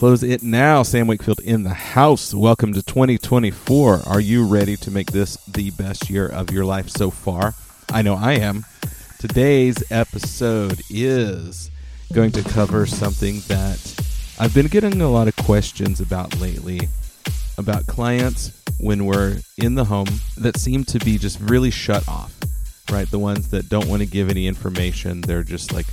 Close it now. Sam Wakefield in the house. Welcome to 2024. Are you ready to make this the best year of your life so far? I know I am. Today's episode is going to cover something that I've been getting a lot of questions about lately about clients when we're in the home that seem to be just really shut off, right? The ones that don't want to give any information, they're just like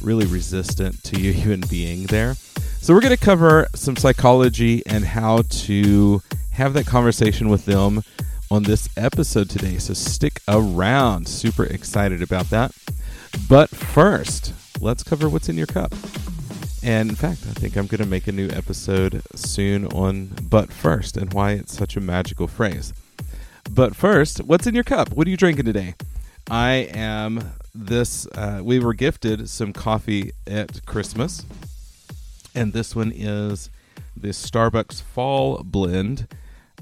really resistant to you even being there. So, we're going to cover some psychology and how to have that conversation with them on this episode today. So, stick around. Super excited about that. But first, let's cover what's in your cup. And in fact, I think I'm going to make a new episode soon on but first and why it's such a magical phrase. But first, what's in your cup? What are you drinking today? I am this, uh, we were gifted some coffee at Christmas and this one is the Starbucks Fall Blend.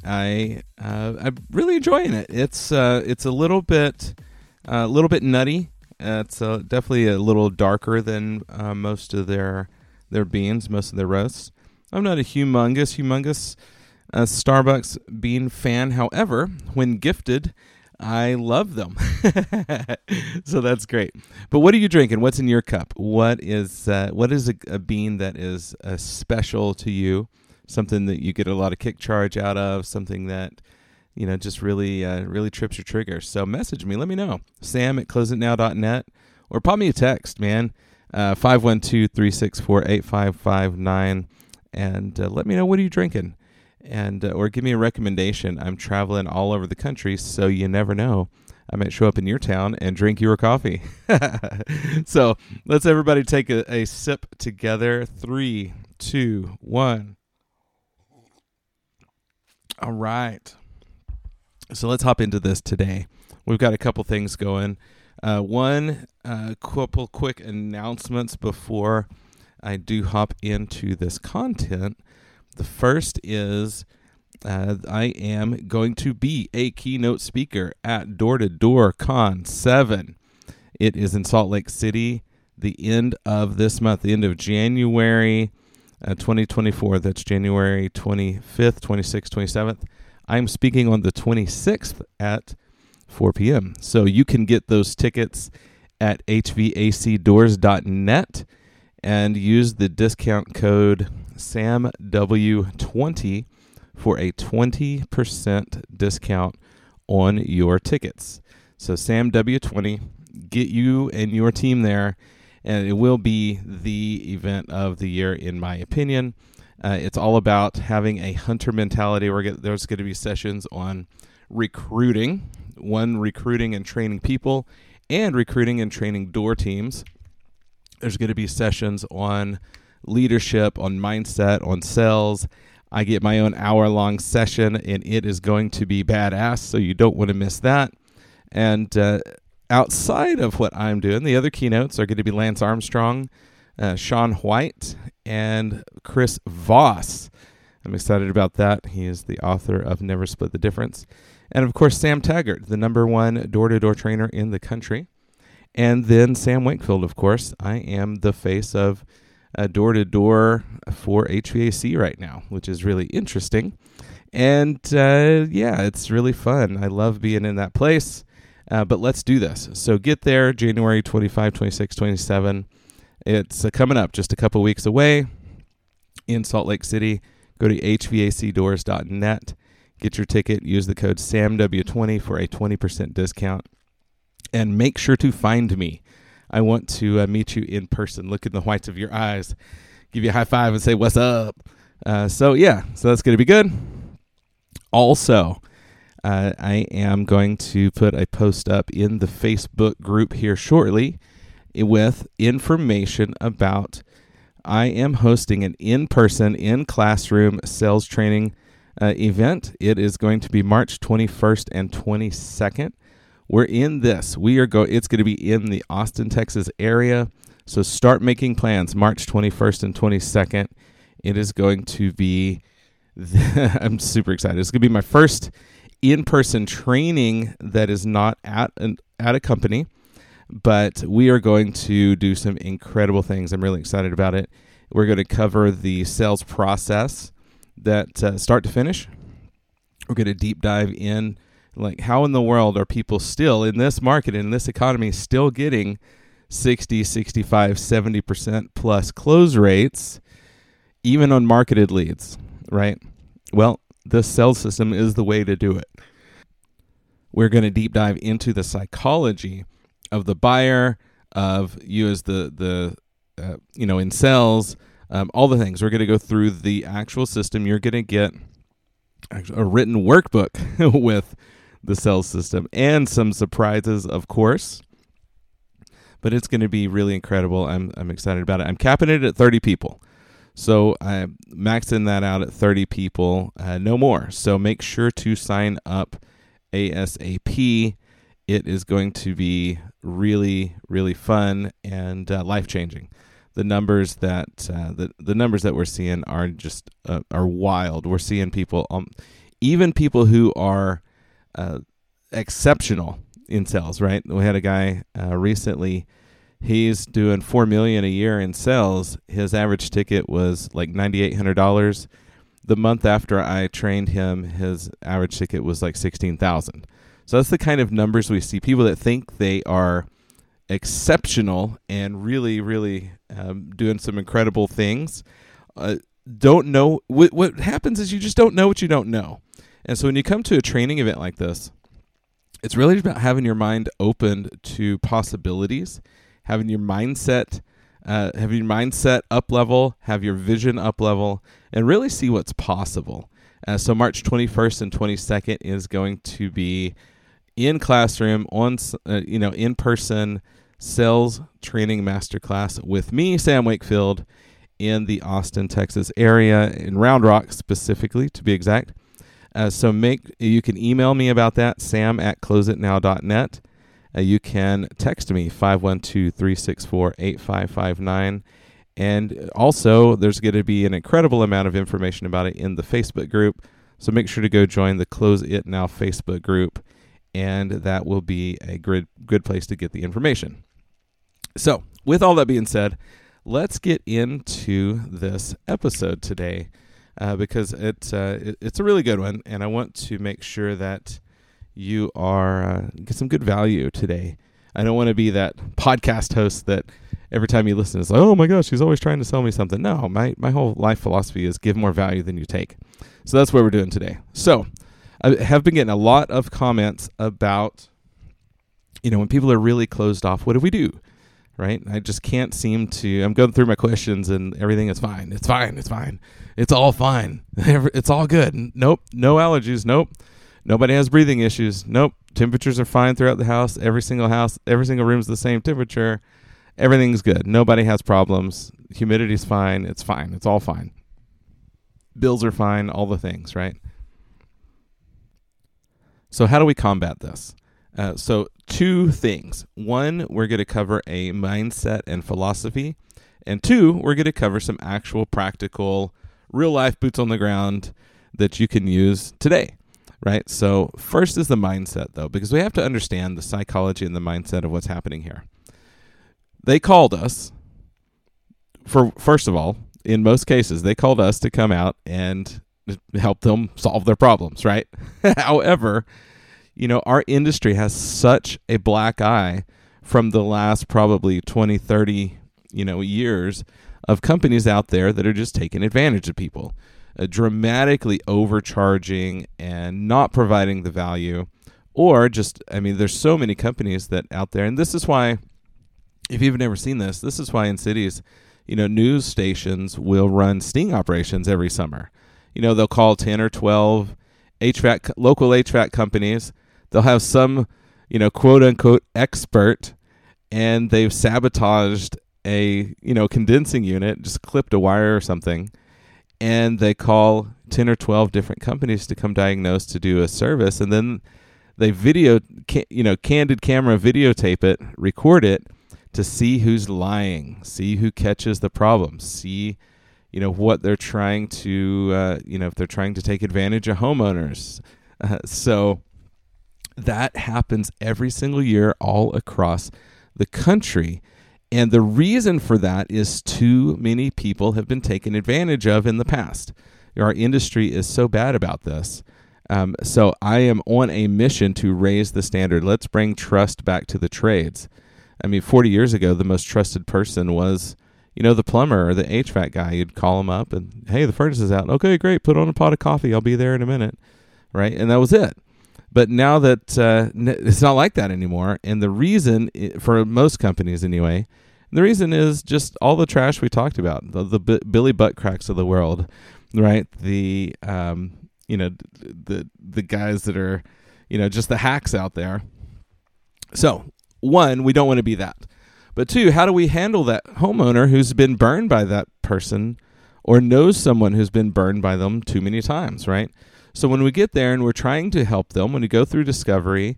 I uh, I'm really enjoying it. It's uh, it's a little bit uh, a little bit nutty. it's uh, definitely a little darker than uh, most of their their beans, most of their roasts. I'm not a humongous humongous uh, Starbucks bean fan. However, when gifted, I love them. so that's great. But what are you drinking? What's in your cup? What is uh, what is a, a, bean that is uh, special to you? Something that you get a lot of kick charge out of. Something that you know just really uh, really trips your trigger. So message me. Let me know. Sam at closeitnow.net or pop me a text, man. Uh, 512 364 8559 and uh, let me know what are you drinking and uh, or give me a recommendation. I'm traveling all over the country, so you never know. I might show up in your town and drink your coffee. so let's everybody take a, a sip together. Three, two, one. All right. So let's hop into this today. We've got a couple things going. Uh, one, uh, couple quick announcements before I do hop into this content. The first is uh, I am going to be a keynote speaker at Door to Door Con 7. It is in Salt Lake City, the end of this month, the end of January uh, 2024. That's January 25th, 26th, 27th. I'm speaking on the 26th at 4 p.m. So you can get those tickets at hvacdoors.net and use the discount code SAMW20 for a 20% discount on your tickets. So SAMW20, get you and your team there, and it will be the event of the year, in my opinion. Uh, it's all about having a hunter mentality. We're get, there's going to be sessions on recruiting, one recruiting and training people, and recruiting and training door teams. There's going to be sessions on leadership, on mindset, on sales. I get my own hour long session, and it is going to be badass. So you don't want to miss that. And uh, outside of what I'm doing, the other keynotes are going to be Lance Armstrong, uh, Shaun White, and Chris Voss. I'm excited about that. He is the author of Never Split the Difference. And of course, Sam Taggart, the number one door to door trainer in the country. And then Sam Wakefield, of course. I am the face of door to door for HVAC right now, which is really interesting. And uh, yeah, it's really fun. I love being in that place. Uh, but let's do this. So get there January 25, 26, 27. It's uh, coming up just a couple weeks away in Salt Lake City. Go to hvacdoors.net. Get your ticket. Use the code SAMW20 for a 20% discount. And make sure to find me. I want to uh, meet you in person, look in the whites of your eyes, give you a high five, and say, What's up? Uh, so, yeah, so that's going to be good. Also, uh, I am going to put a post up in the Facebook group here shortly with information about I am hosting an in person, in classroom sales training uh, event. It is going to be March 21st and 22nd. We're in this. We are going. It's going to be in the Austin, Texas area. So start making plans. March 21st and 22nd. It is going to be. I'm super excited. It's going to be my first in-person training that is not at an, at a company, but we are going to do some incredible things. I'm really excited about it. We're going to cover the sales process that uh, start to finish. We're going to deep dive in like how in the world are people still in this market in this economy still getting 60 65 70% plus close rates even on marketed leads right? Well the sales system is the way to do it. We're going to deep dive into the psychology of the buyer of you as the the uh, you know in sales um, all the things. We're going to go through the actual system. You're going to get a written workbook with the sales system and some surprises, of course. But it's going to be really incredible. I'm, I'm excited about it. I'm capping it at 30 people. So I'm maxing that out at 30 people, uh, no more. So make sure to sign up ASAP. It is going to be really, really fun and uh, life changing. The numbers that uh, the the numbers that we're seeing are just uh, are wild. We're seeing people, um, even people who are uh, exceptional in sales. Right? We had a guy uh, recently. He's doing four million a year in sales. His average ticket was like ninety eight hundred dollars. The month after I trained him, his average ticket was like sixteen thousand. So that's the kind of numbers we see. People that think they are exceptional and really, really um, doing some incredible things. Uh, don't know what, what happens is you just don't know what you don't know. And so when you come to a training event like this, it's really about having your mind opened to possibilities, having your mindset, uh, having your mindset up level, have your vision up level, and really see what's possible. Uh, so March 21st and 22nd is going to be in classroom on uh, you know in person sales training masterclass with me, Sam Wakefield, in the Austin, Texas area, in Round Rock specifically, to be exact. Uh, so make you can email me about that, sam at closeitnow.net. Uh, you can text me 512-364-8559. And also, there's going to be an incredible amount of information about it in the Facebook group. So make sure to go join the Close It Now Facebook group, and that will be a good, good place to get the information. So, with all that being said, let's get into this episode today uh, because it's uh, it, it's a really good one, and I want to make sure that you are uh, get some good value today. I don't want to be that podcast host that every time you listen is like, oh my gosh, she's always trying to sell me something. No, my my whole life philosophy is give more value than you take. So that's what we're doing today. So I have been getting a lot of comments about, you know, when people are really closed off, what do we do? Right? I just can't seem to. I'm going through my questions and everything is fine. It's fine. It's fine. It's all fine. It's all good. Nope. No allergies. Nope. Nobody has breathing issues. Nope. Temperatures are fine throughout the house. Every single house, every single room is the same temperature. Everything's good. Nobody has problems. Humidity's fine. It's fine. It's all fine. Bills are fine. All the things, right? So, how do we combat this? Uh, so, two things. One, we're going to cover a mindset and philosophy. And two, we're going to cover some actual practical, real life boots on the ground that you can use today. Right? So, first is the mindset, though, because we have to understand the psychology and the mindset of what's happening here. They called us, for first of all, in most cases, they called us to come out and help them solve their problems, right? However, you know, our industry has such a black eye from the last probably 20, 30, you know, years of companies out there that are just taking advantage of people, uh, dramatically overcharging and not providing the value or just I mean there's so many companies that out there and this is why if you've never seen this, this is why in cities, you know, news stations will run sting operations every summer. You know, they'll call 10 or 12 HVAC local HVAC companies. They'll have some, you know, quote unquote expert and they've sabotaged a, you know, condensing unit, just clipped a wire or something, and they call 10 or 12 different companies to come diagnose to do a service and then they video you know, candid camera videotape it, record it to see who's lying, see who catches the problem, see you know what they're trying to uh, you know if they're trying to take advantage of homeowners. Uh, so that happens every single year all across the country. And the reason for that is too many people have been taken advantage of in the past. Our industry is so bad about this. Um, so I am on a mission to raise the standard. Let's bring trust back to the trades. I mean, 40 years ago, the most trusted person was, you know, the plumber or the HVAC guy. You'd call him up and, hey, the furnace is out. Okay, great. Put on a pot of coffee. I'll be there in a minute. Right. And that was it. But now that uh, it's not like that anymore. And the reason, for most companies anyway, the reason is just all the trash we talked about, the, the B- Billy Butt cracks of the world, right? The, um, you know, the, the guys that are, you know, just the hacks out there. So one, we don't want to be that. But two, how do we handle that homeowner who's been burned by that person or knows someone who's been burned by them too many times, right? So when we get there and we're trying to help them, when we go through discovery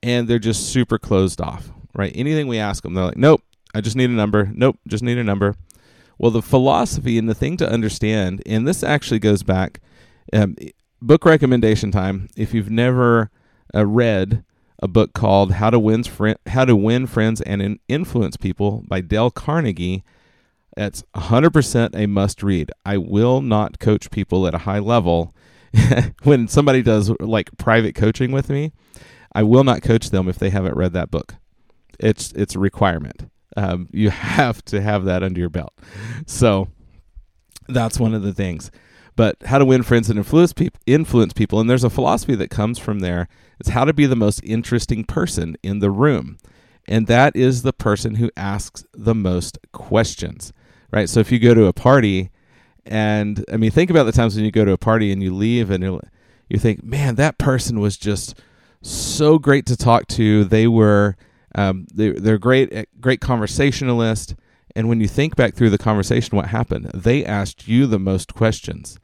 and they're just super closed off, right? Anything we ask them, they're like, nope, I just need a number. Nope, just need a number. Well, the philosophy and the thing to understand, and this actually goes back, um, book recommendation time. If you've never uh, read a book called How to Win Fri- How to Win Friends and Influence People by Dale Carnegie. That's 100% a must read. I will not coach people at a high level. when somebody does like private coaching with me, I will not coach them if they haven't read that book. It's it's a requirement. Um, you have to have that under your belt. So that's one of the things but how to win friends and influence people influence people and there's a philosophy that comes from there it's how to be the most interesting person in the room and that is the person who asks the most questions right so if you go to a party and i mean think about the times when you go to a party and you leave and you think man that person was just so great to talk to. They were um, they, they're great eh, great conversationalist. And when you think back through the conversation what happened? They asked you the most questions.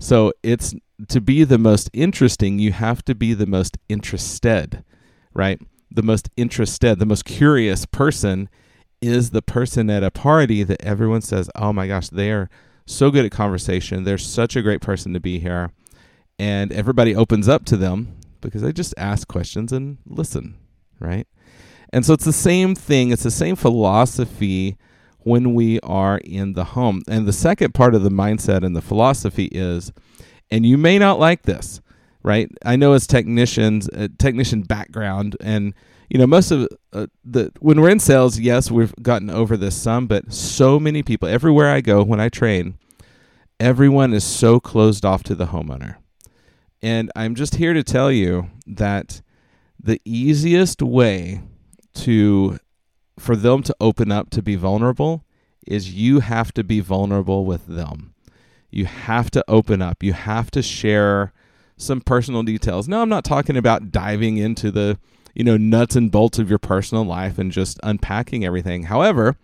So it's to be the most interesting, you have to be the most interested, right? The most interested, the most curious person is the person at a party that everyone says, "Oh my gosh, they are so good at conversation. They're such a great person to be here." And everybody opens up to them because they just ask questions and listen, right? And so it's the same thing, it's the same philosophy when we are in the home. And the second part of the mindset and the philosophy is, and you may not like this, right? I know as technicians, a technician background, and you know most of uh, the when we're in sales, yes, we've gotten over this some, but so many people everywhere I go when I train, everyone is so closed off to the homeowner. And I'm just here to tell you that the easiest way to for them to open up to be vulnerable is you have to be vulnerable with them. You have to open up. You have to share some personal details. No, I'm not talking about diving into the, you know, nuts and bolts of your personal life and just unpacking everything. However,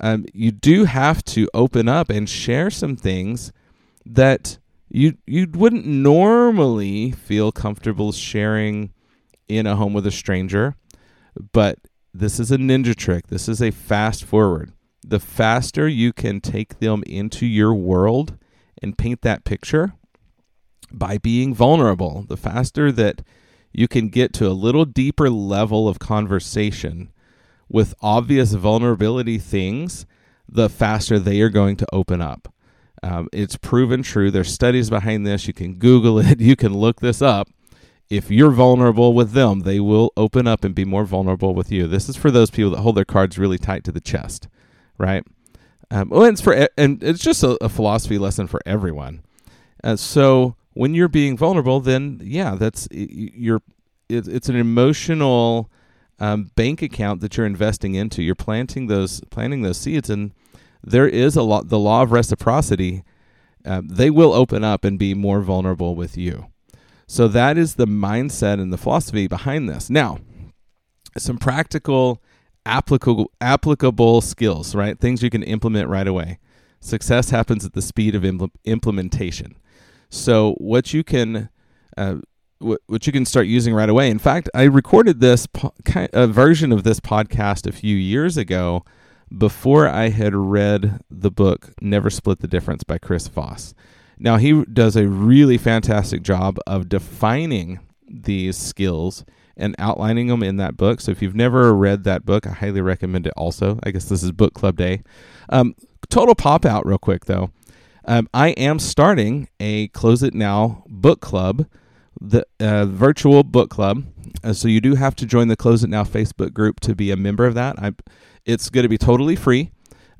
um, you do have to open up and share some things that you you wouldn't normally feel comfortable sharing in a home with a stranger, but this is a ninja trick. This is a fast forward. The faster you can take them into your world and paint that picture by being vulnerable, the faster that you can get to a little deeper level of conversation with obvious vulnerability things, the faster they are going to open up. Um, it's proven true. There's studies behind this. You can Google it. You can look this up if you're vulnerable with them, they will open up and be more vulnerable with you. This is for those people that hold their cards really tight to the chest, right? Um, well, it's for and it's just a, a philosophy lesson for everyone. Uh, so when you're being vulnerable, then yeah, that's you're it's an emotional um, bank account that you're investing into. You're planting those planting those seeds, and there is a lot. The law of reciprocity. Uh, they will open up and be more vulnerable with you. So that is the mindset and the philosophy behind this. Now, some practical, applicable applicable skills, right? Things you can implement right away. Success happens at the speed of impl- implementation. So what you can uh, what you can start using right away. In fact, I recorded this po- a version of this podcast a few years ago before I had read the book Never Split the Difference by Chris Voss. Now, he does a really fantastic job of defining these skills and outlining them in that book. So, if you've never read that book, I highly recommend it also. I guess this is book club day. Um, total pop out, real quick, though. Um, I am starting a Close It Now book club the uh, virtual book club. Uh, so you do have to join the Close It Now Facebook group to be a member of that. I, it's going to be totally free.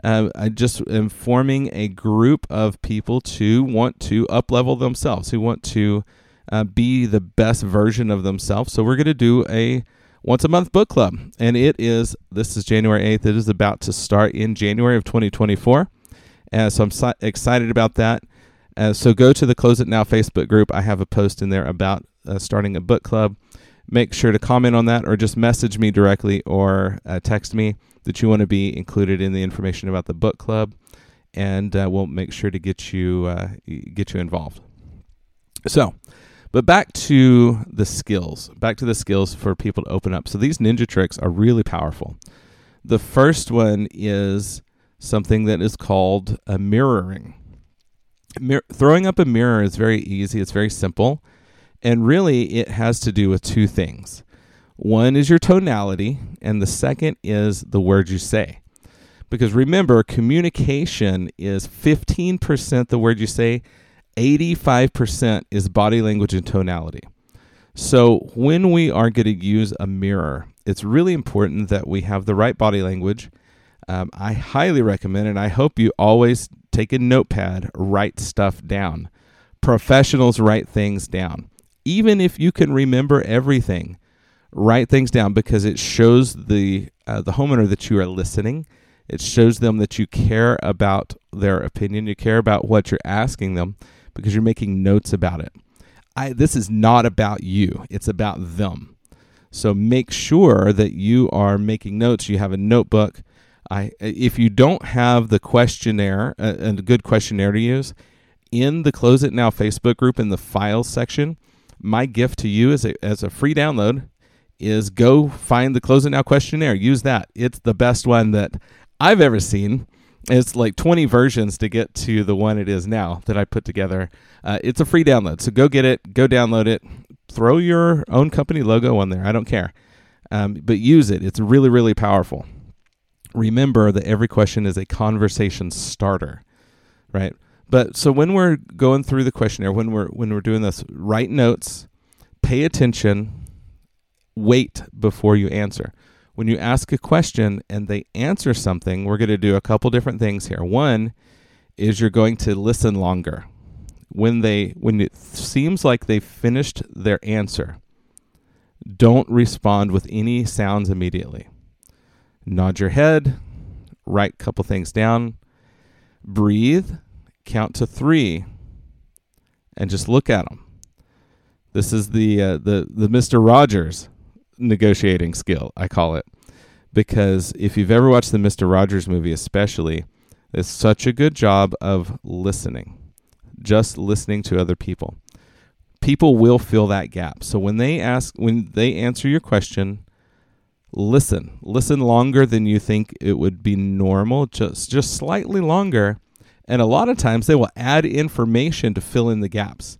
Uh, I just am forming a group of people to want to up level themselves, who want to uh, be the best version of themselves. So we're going to do a once a month book club, and it is this is January eighth. It is about to start in January of 2024, and so I'm si- excited about that. Uh, so go to the Close It Now Facebook group. I have a post in there about uh, starting a book club. Make sure to comment on that or just message me directly or uh, text me that you want to be included in the information about the book club, and uh, we'll make sure to get you uh, get you involved. So, but back to the skills. Back to the skills for people to open up. So these ninja tricks are really powerful. The first one is something that is called a mirroring mir- throwing up a mirror is very easy. It's very simple. And really, it has to do with two things. One is your tonality, and the second is the words you say. Because remember, communication is 15% the word you say, 85% is body language and tonality. So when we are going to use a mirror, it's really important that we have the right body language. Um, I highly recommend, and I hope you always take a notepad, write stuff down. Professionals write things down. Even if you can remember everything, write things down because it shows the uh, the homeowner that you are listening. It shows them that you care about their opinion. You care about what you're asking them because you're making notes about it. I, this is not about you. It's about them. So make sure that you are making notes. You have a notebook I if you don't have the questionnaire, a, a good questionnaire to use, in the Close It Now Facebook group in the files section, my gift to you as a, as a free download is go find the Close It Now questionnaire. Use that. It's the best one that I've ever seen. It's like 20 versions to get to the one it is now that I put together. Uh, it's a free download. So go get it, go download it, throw your own company logo on there. I don't care. Um, but use it. It's really, really powerful remember that every question is a conversation starter, right? But so when we're going through the questionnaire, when we're when we're doing this, write notes, pay attention, wait before you answer. When you ask a question and they answer something, we're going to do a couple different things here. One is you're going to listen longer. When they when it seems like they've finished their answer, don't respond with any sounds immediately nod your head, write a couple things down, breathe, count to three, and just look at them. This is the uh, the the Mister Rogers negotiating skill, I call it, because if you've ever watched the Mister Rogers movie, especially, it's such a good job of listening, just listening to other people. People will fill that gap. So when they ask, when they answer your question, listen. Listen longer than you think it would be normal, just just slightly longer. And a lot of times they will add information to fill in the gaps.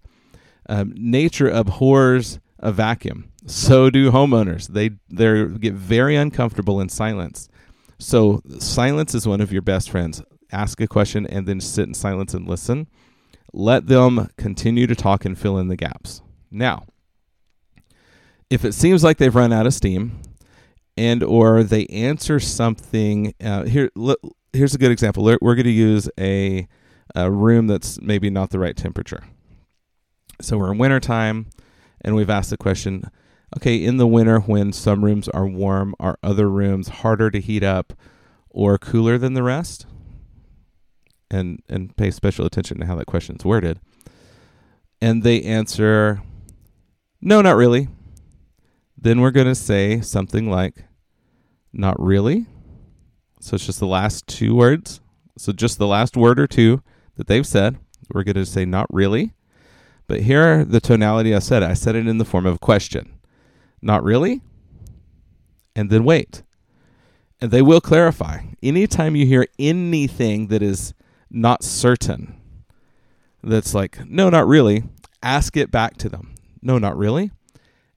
Um, nature abhors a vacuum. So do homeowners. They they get very uncomfortable in silence. So silence is one of your best friends. Ask a question and then sit in silence and listen. Let them continue to talk and fill in the gaps. Now, if it seems like they've run out of steam, and or they answer something uh, here here's a good example we're, we're going to use a, a, room that's maybe not the right temperature so we're in wintertime and we've asked the question okay, in the winter when some rooms are warm, are other rooms harder to heat up or cooler than the rest? And and pay special attention to how that question is worded. And they answer, no, not really. Then we're going to say something like, not really. So it's just the last two words. So just the last word or two that they've said. We're going to say, not really. But here, the tonality I said, I said it in the form of a question. Not really? And then wait. And they will clarify. Anytime you hear anything that is not certain, that's like, no, not really, ask it back to them. No, not really.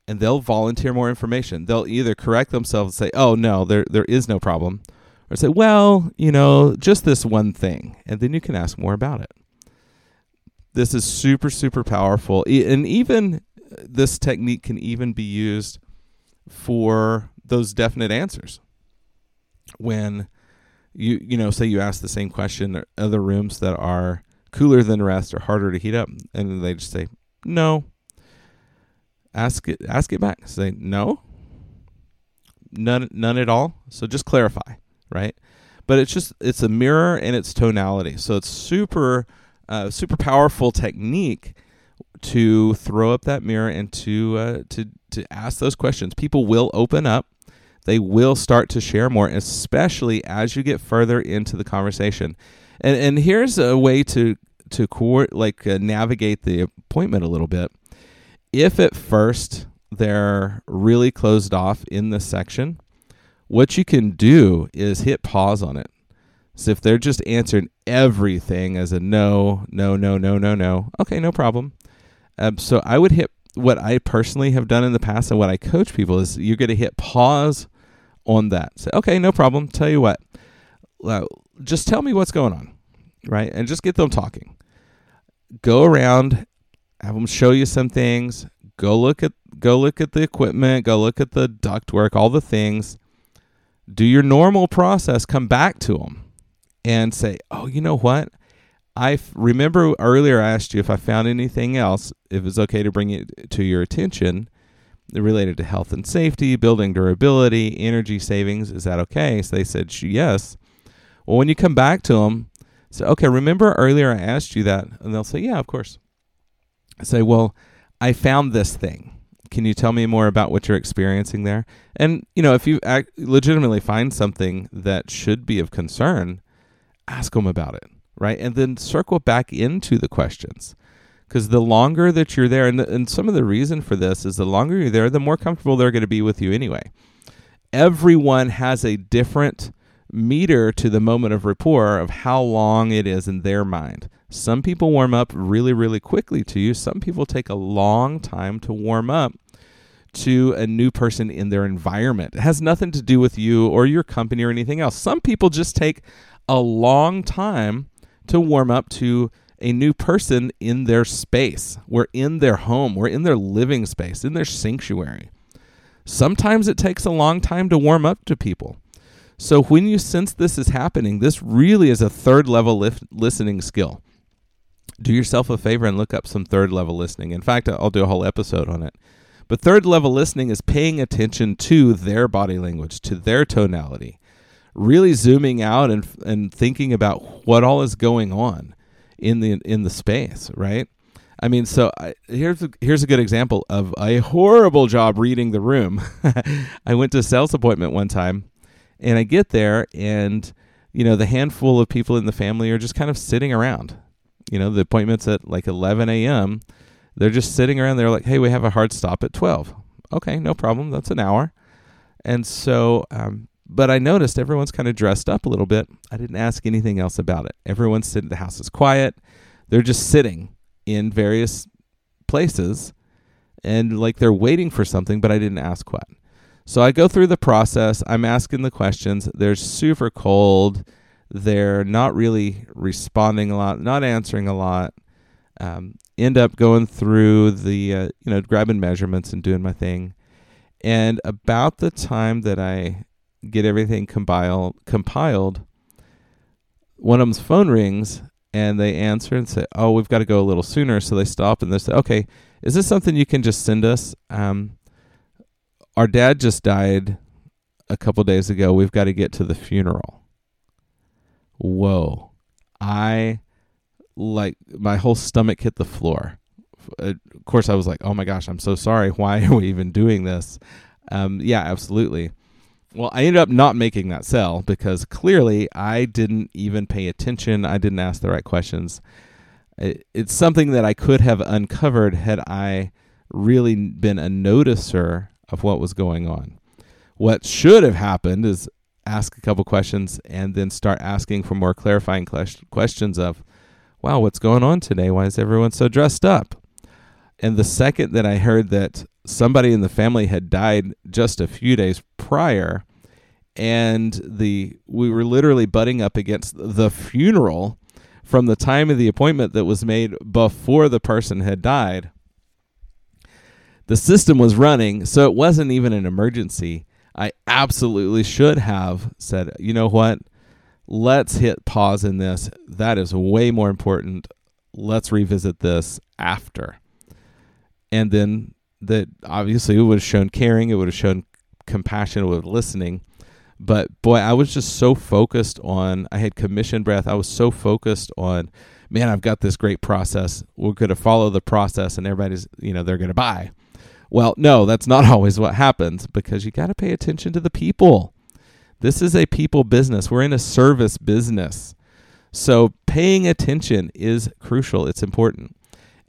And they'll volunteer more information. They'll either correct themselves and say, oh, no, there, there is no problem, or say, well, you know, just this one thing. And then you can ask more about it. This is super, super powerful. And even uh, this technique can even be used for those definite answers. When you, you know, say you ask the same question, other rooms that are cooler than rest or harder to heat up, and they just say, no. Ask it, ask it back. Say, no. None, none at all. So just clarify, right? But it's just, it's a mirror and it's tonality. So it's super uh, super powerful technique to throw up that mirror and to uh, to to ask those questions. People will open up. They will start to share more, especially as you get further into the conversation. And and here's a way to to co- like uh, navigate the appointment a little bit. If at first they're really closed off in this section, what you can do is hit pause on it so if they're just answering everything as a no, no, no, no, no, no, okay, no problem. Um, so I would hit what I personally have done in the past and what I coach people is you're going to hit pause on that. Say, okay, no problem. Tell you what, uh, just tell me what's going on, right? And just get them talking. Go around, have them show you some things. Go look at go look at the equipment. Go look at the ductwork, all the things. Do your normal process. Come back to them and say, oh, you know what? I f- remember earlier I asked you if I found anything else, if it's okay to bring it to your attention related to health and safety, building durability, energy savings. Is that okay? So they said yes. Well, when you come back to them, say, okay, remember earlier I asked you that? And they'll say, yeah, of course. Say, well, I found this thing. Can you tell me more about what you're experiencing there? And, you know, if you act, legitimately find something that should be of concern, ask them about it, right? And then circle back into the questions. Because the longer that you're there, and, the, and some of the reason for this is the longer you're there, the more comfortable they're going to be with you anyway. Everyone has a different meter to the moment of rapport of how long it is in their mind. Some people warm up really, really quickly to you. Some people take a long time to warm up to a new person in their environment. It has nothing to do with you or your company or anything else. Some people just take a long time to warm up to a new person in their space. We're in their home, we're in their living space, in their sanctuary. Sometimes it takes a long time to warm up to people. So when you sense this is happening, this really is a third level lif- listening skill. Do yourself a favor and look up some third level listening. In fact, I'll do a whole episode on it. But third level listening is paying attention to their body language, to their tonality, really zooming out and and thinking about what all is going on in the in the space, right? I mean, so I, here's a, here's a good example of a horrible job reading the room. I went to a sales appointment one time, and I get there, and you know the handful of people in the family are just kind of sitting around. You know, the appointment's at like 11 a.m. They're just sitting around. They're like, "Hey, we have a hard stop at 12." Okay, no problem. That's an hour. And so um, but I noticed everyone's kind of dressed up a little bit. I didn't ask anything else about it. Everyone's sitting, the house is quiet. They're just sitting in various places and like they're waiting for something, but I didn't ask what. So I go through the process. I'm asking the questions. They're super cold. They're not really responding a lot, not answering a lot. Um, end up going through the, uh, you know, grabbing measurements and doing my thing. And about the time that I get everything compiled compiled one of them's phone rings and they answer and say oh we've got to go a little sooner so they stop and they say okay is this something you can just send us um, our dad just died a couple days ago. We've got to get to the funeral. Whoa. I like my whole stomach hit the floor. Uh, of course, I was like, oh my gosh, I'm so sorry. Why are we even doing this? Um, yeah, absolutely. Well, I ended up not making that sell because clearly I didn't even pay attention. I didn't ask the right questions. It, it's something that I could have uncovered had I really been a noticer of what was going on. What should have happened is ask a couple questions and then start asking for more clarifying questions of, wow, what's going on today? Why is everyone so dressed up? And the second that I heard that somebody in the family had died just a few days prior, and the we were literally butting up against the funeral from the time of the appointment that was made before the person had died. The system was running, so it wasn't even an emergency. I absolutely should have said, you know what? Let's hit pause in this. That is way more important. Let's revisit this after. And then that obviously it would have shown caring, it would have shown compassion, it would have listening. But boy, I was just so focused on I had commission breath. I was so focused on man, I've got this great process. We're to follow the process and everybody's, you know, they're going to buy. Well, no, that's not always what happens because you got to pay attention to the people. This is a people business. We're in a service business. So paying attention is crucial. It's important.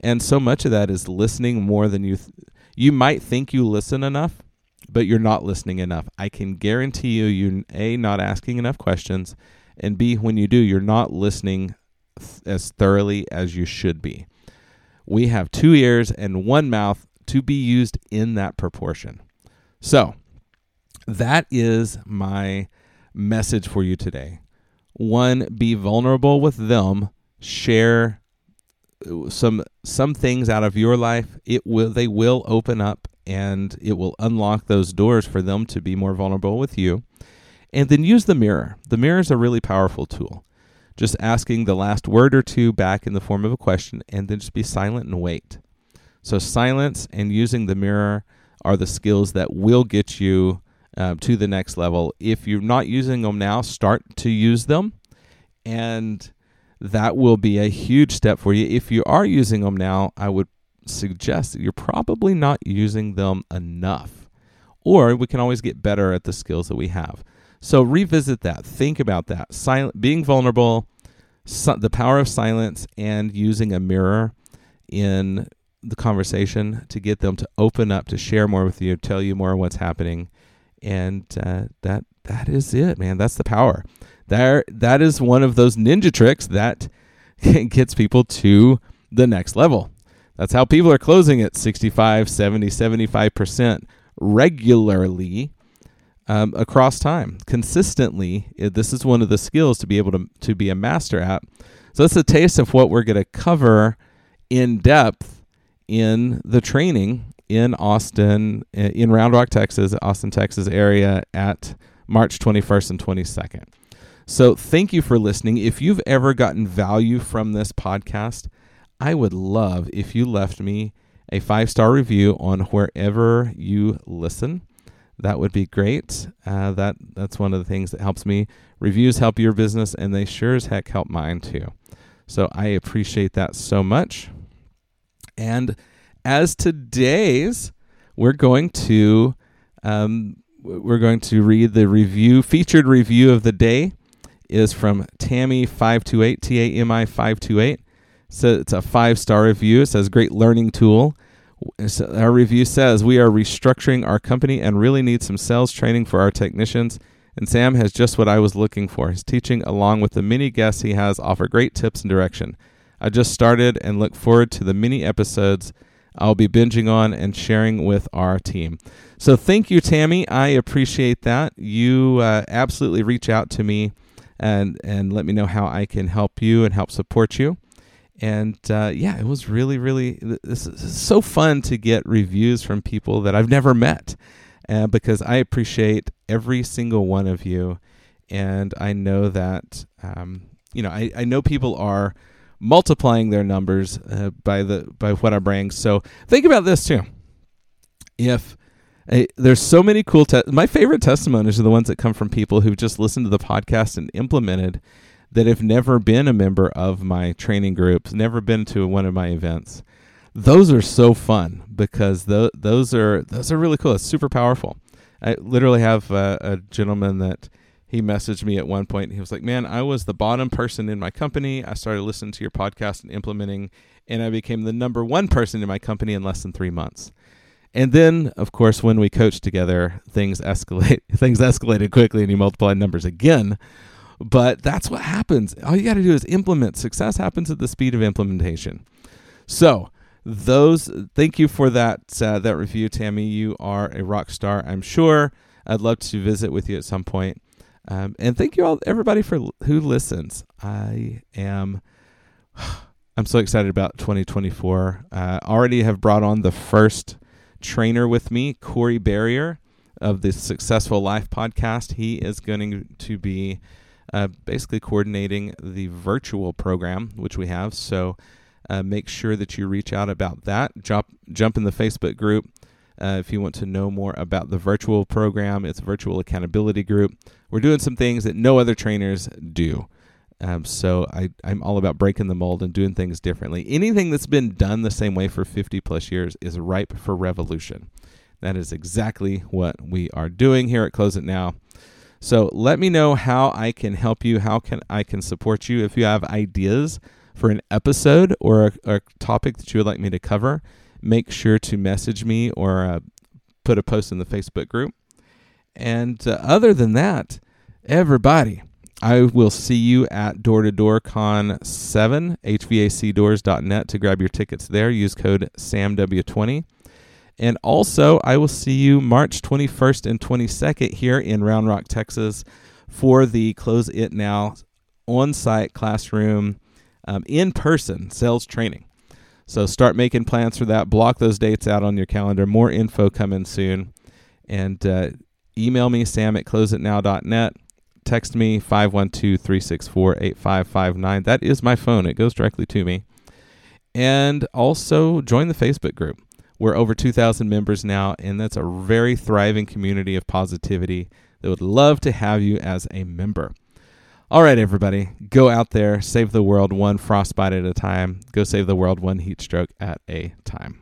And so much of that is listening more than you th- you might think you listen enough, but you're not listening enough. I can guarantee you you A not asking enough questions and B when you do you're not listening th- as thoroughly as you should be. We have two ears and one mouth to be used in that proportion. So, that is my message for you today. One, be vulnerable with them, share uh, some some things out of your life. It will they will open up and it will unlock those doors for them to be more vulnerable with you. And then use the mirror. The mirror is a really powerful tool. Just asking the last word or two back in the form of a question and then just be silent and wait. So, silence and using the mirror are the skills that will get you uh, to the next level. If you're not using them now, start to use them, and that will be a huge step for you. If you are using them now, I would suggest that you're probably not using them enough, or we can always get better at the skills that we have. So, revisit that, think about that. Silent, being vulnerable, the power of silence, and using a mirror in the conversation to get them to open up to share more with you tell you more what's happening. And uh, that that is it man. That's the power. There that is one of those ninja tricks that gets people to the next level. That's how people are closing at 65 70 75% regularly um, across time consistently. This is one of the skills to be able to, to be a master at. So that's a taste of what we're going to cover in depth in the training in Austin, in Round Rock, Texas, Austin, Texas area at March 21st and 22nd. So thank you for listening. If you've ever gotten value from this podcast, I would love if you left me a five star review on wherever you listen. That would be great. Uh, that that's one of the things that helps me. Reviews help your business, and they sure as heck help mine too. So I appreciate that so much. And as today's, we're going to um, we're going to read the review featured review of the day is from Tami five two eight T A M I five two eight. So it's a five star review. It says great learning tool. So our review says we are restructuring our company and really need some sales training for our technicians. And Sam has just what I was looking for. His teaching, along with the many guests he has, offer great tips and direction. I just started and look forward to the mini episodes I'll be binging on and sharing with our team. So thank you, Tammy. I appreciate that. You uh, absolutely reach out to me and and let me know how I can help you and help support you. And uh, yeah, it was really, really this is so fun to get reviews from people that I've never met, uh, because I appreciate every single one of you, and I know that um, you know I, I know people are multiplying their numbers uh, by the by what I bring. So think about this too. If there's so many cool. Te- My favorite testimonies are the ones that come from people who've just listened to the podcast and implemented that have never been a member of my training groups, never been to one of my events. Those are so fun because th- those are those are really cool. It's super powerful. I literally have a gentleman that he messaged me at one point. He was like, "Man, I was the bottom person in my company. I started listening to your podcast and implementing, and I became the number one person in my company in less than three months." And then, of course, when we coached together, things escalate. Things escalated quickly, and you multiplied numbers again. But that's what happens. All you got to do is implement. Success happens at the speed of implementation. So, those. Thank you for that uh, that review, Tami. You are a rock star. I'm sure. I'd love to visit with you at some point. Um, and thank you all, everybody, for who listens. I am. I'm so excited about 2024. Uh, already have brought on the first trainer with me, Corey Berrier of the Successful Life podcast. He is going to be uh, basically coordinating the virtual program, which we have. So uh, make sure that you reach out about that. Jump, jump in the Facebook group. Uh, if you want to know more about the virtual program, it's virtual accountability group. We're doing some things that no other trainers do. Um, so I, I'm all about breaking the mold and doing things differently. Anything that's been done the same way for 50 plus years is ripe for revolution. That is exactly what we are doing here at Close It Now. So let me know how I can help you, how can I can support you. If you have ideas for an episode or a, a topic that you would like me to cover, make sure to message me or uh, put a post in the Facebook group. And uh, other than that, everybody, I will see you at Door to Door Con 7, hvacdoors.net to grab your tickets there. Use code SAMW20. And also, I will see you March 21st and 22nd here in Round Rock, Texas for the Close It Now on site classroom um, in person sales training. So start making plans for that. Block those dates out on your calendar. More info coming soon. And uh, email me, sam at closeitnow.net text me 512-364-8559 that is my phone it goes directly to me and also join the facebook group we're over 2000 members now and that's a very thriving community of positivity that would love to have you as a member all right everybody go out there save the world one frostbite at a time. Go save the world one heat stroke at a time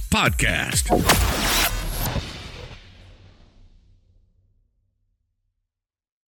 podcast.